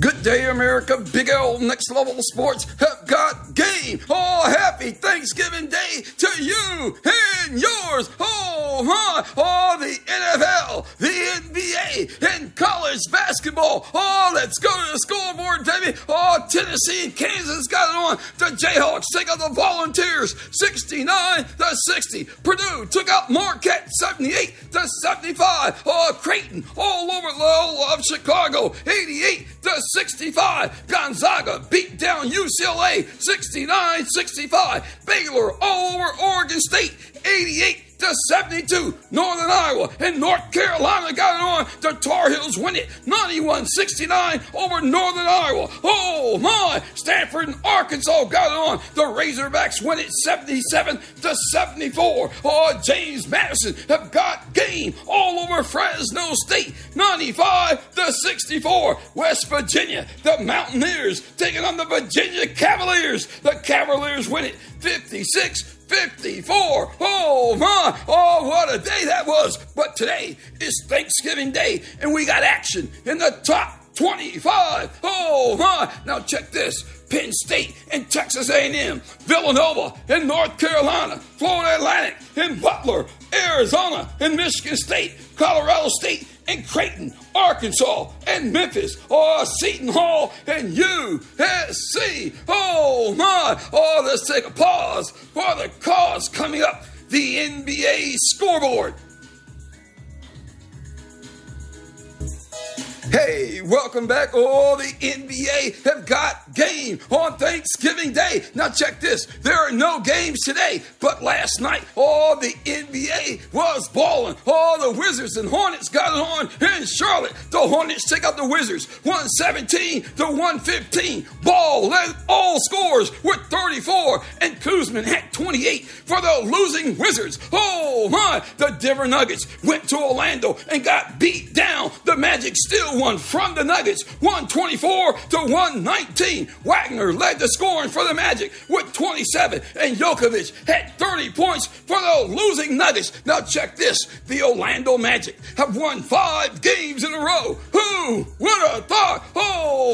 Good day, America. Big L Next Level Sports have got game. Oh, happy Thanksgiving Day to you and yours. Oh, my. Oh, the NFL, the NBA, and college basketball. Oh, let's go to the scoreboard, baby. Oh, Tennessee and Kansas got it on. The Jayhawks take out the Volunteers 69 to 60. Purdue took out Marquette 78 to 75. Oh, Creighton all over the whole of Chicago 88 to 65. Gonzaga beat down UCLA 69 65. Baylor all over Oregon State 88 to 72. Northern Iowa and North Carolina got it on. The Tar Heels win it 91 69 over Northern Iowa. Oh my! Stanford and Arkansas got it on. The Razorbacks win it 77 to 74. Oh, James Madison have got game all over Fresno State 95 to 64. West Virginia, the Mountaineers taking on the Virginia Cavaliers. The Cavaliers win it 56 54. Oh Oh, my, oh what a day that was. But today is Thanksgiving Day and we got action in the top 25. Oh my, now check this. Penn State and Texas A&M, Villanova and North Carolina, Florida Atlantic and Butler, Arizona and Michigan State, Colorado State and Creighton, Arkansas, and Memphis, or Seton Hall and USC. Oh my! Oh, let's take a pause for the cause coming up. The NBA scoreboard. Hey, welcome back. Oh, the NBA have got game on Thanksgiving Day. Now check this. There are no games today, but last night, oh, the NBA was balling. Oh, the Wizards and Hornets got it on in Charlotte. The Hornets take out the Wizards 117 to 115. Ball led all scores with 34, and Kuzma had 28 for the losing Wizards. Oh my! The Denver Nuggets went to Orlando and got beat down. The Magic still won from the Nuggets 124 to 119. Wagner led the scoring for the Magic with 27, and Jokovic had 30 points for the losing Nuggets. Now, check this the Orlando Magic have won five games in a row. Who would have thought?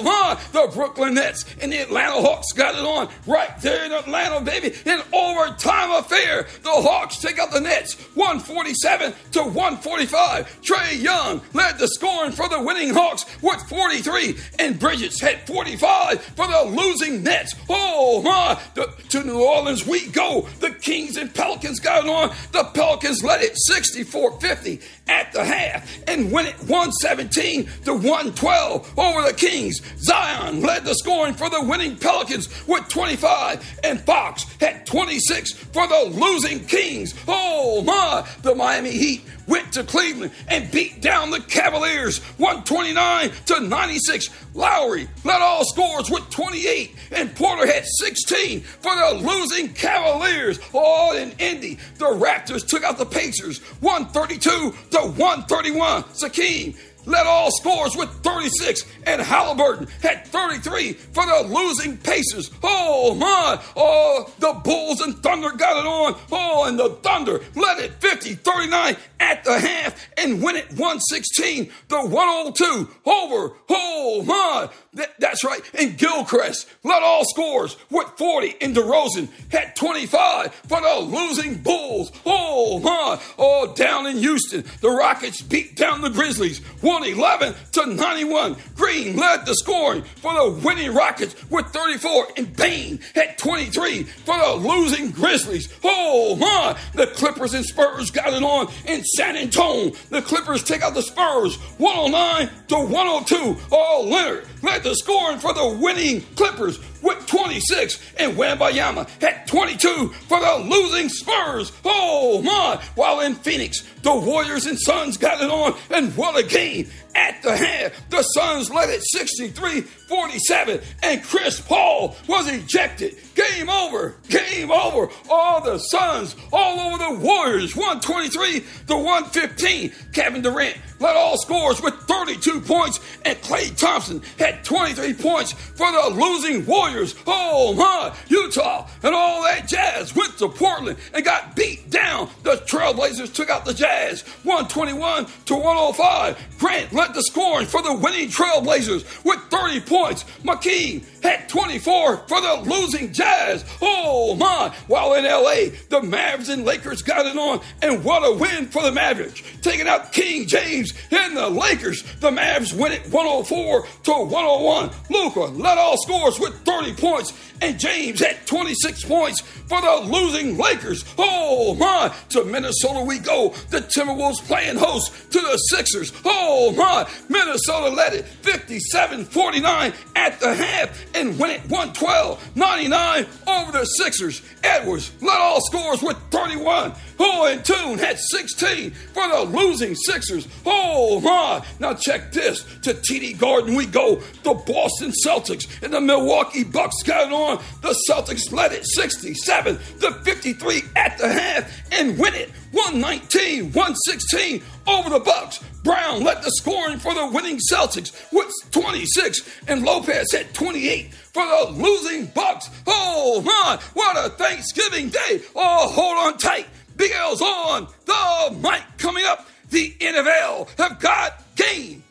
The Brooklyn Nets and the Atlanta Hawks got it on right there in Atlanta, baby. In overtime affair, the Hawks take out the Nets 147 to 145. Trae Young led the scoring for the winning Hawks with 43, and Bridges had 45 for the losing Nets. Oh my! The, to New Orleans we go. The Kings and Pelicans got it on. The Pelicans led it 64 50 at the half and win it 117 to 112 over the Kings. Zion led the scoring for the winning Pelicans with 25, and Fox had 26 for the losing Kings. Oh my! The Miami Heat went to Cleveland and beat down the Cavaliers 129 to 96. Lowry led all scores with 28, and Porter had 16 for the losing Cavaliers. All in Indy, the Raptors took out the Pacers 132 to 131. Siakam led all scores with 36, and Halliburton had 33 for the losing Pacers. Oh my! Oh, the Bulls and Thunder got it on. Oh, and the Thunder led it 50 39 at the half and win it 116 to 102 over. Oh my! That, that's right. And Gilchrist led all scores with 40, and DeRozan had 25 for the losing Bulls. Oh my! Oh, down in Houston, the Rockets beat down the Grizzlies 111 to 91. Green led the scoring for the winning Rockets with 34, and Bane had 23 for the losing Grizzlies. Oh my! The Clippers and Spurs got it on in San Antonio. The Clippers take out the Spurs 109 to 102. Oh, Leonard led the scoring for the winning Clippers with 26, and Wembanyama had 22 for the losing Spurs. Oh my! While in Phoenix, the Warriors and Suns got it on, and what a game! At the half, the Suns led it 63 47, and Chris Paul was ejected. Game over, game over. All the Suns, all over the Warriors, 123 to 115. Kevin Durant led all scores with 32 points, and Klay Thompson had 23 points for the losing Warriors. Oh my, Utah and all that jazz went to Portland and got beat down. The Trailblazers took out the Jazz 121 to 105. Grant led the scoring for the winning Trailblazers with 30 points. McKee had 24 for the losing Jazz. Oh my, while in LA, the Mavs and Lakers got it on, and what a win for the Mavericks. Taking out King James and the Lakers. The Mavs win it 104 to 101. Luka led all scores with 30 points, and James had 26 points for the losing Lakers. Oh my, to Minnesota we go. The Timberwolves playing host to the Sixers. Oh my, Minnesota led it 57 49 at the half and win it 112 99 over the Sixers. Edwards led all scores with 31. Oh, and Tune had 16 for the losing Sixers. Oh my, now check this. To TD Garden we go. The Boston Celtics and the Milwaukee Bucks got on. The Celtics led it 67 to 53 at the half and win it 119 116 over the Bucks. Brown led the scoring for the winning Celtics with 26, and Lopez had 28 for the losing Bucks. Oh my, what a Thanksgiving day! Oh, hold on tight. Big L's on the mic coming up. The NFL have got game.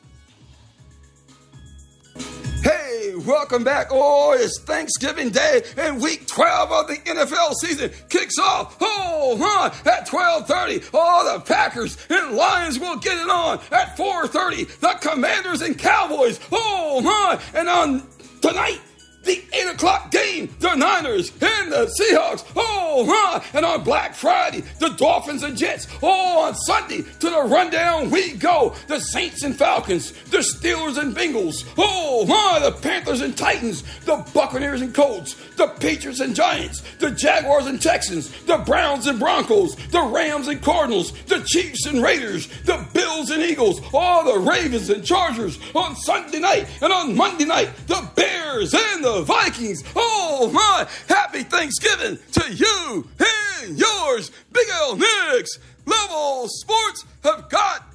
Hey, welcome back. Oh, it's Thanksgiving Day and week 12 of the NFL season kicks off. Oh, my, at 12:30. Oh, the Packers and Lions will get it on at 4:30. The Commanders and Cowboys. Oh, my, and on tonight the 8 o'clock game, the Niners and the Seahawks. Oh, my. And on Black Friday, the Dolphins and Jets. Oh, on Sunday, to the rundown we go. The Saints and Falcons, the Steelers and Bengals. Oh, my. The Panthers and Titans, the Buccaneers and Colts, the Patriots and Giants, the Jaguars and Texans, the Browns and Broncos, the Rams and Cardinals, the Chiefs and Raiders, the Bills and Eagles, all the Ravens and Chargers on Sunday night. And on Monday night, the Bears and the Vikings. Oh my, happy Thanksgiving to you and yours. Big L Nicks. Level Sports have got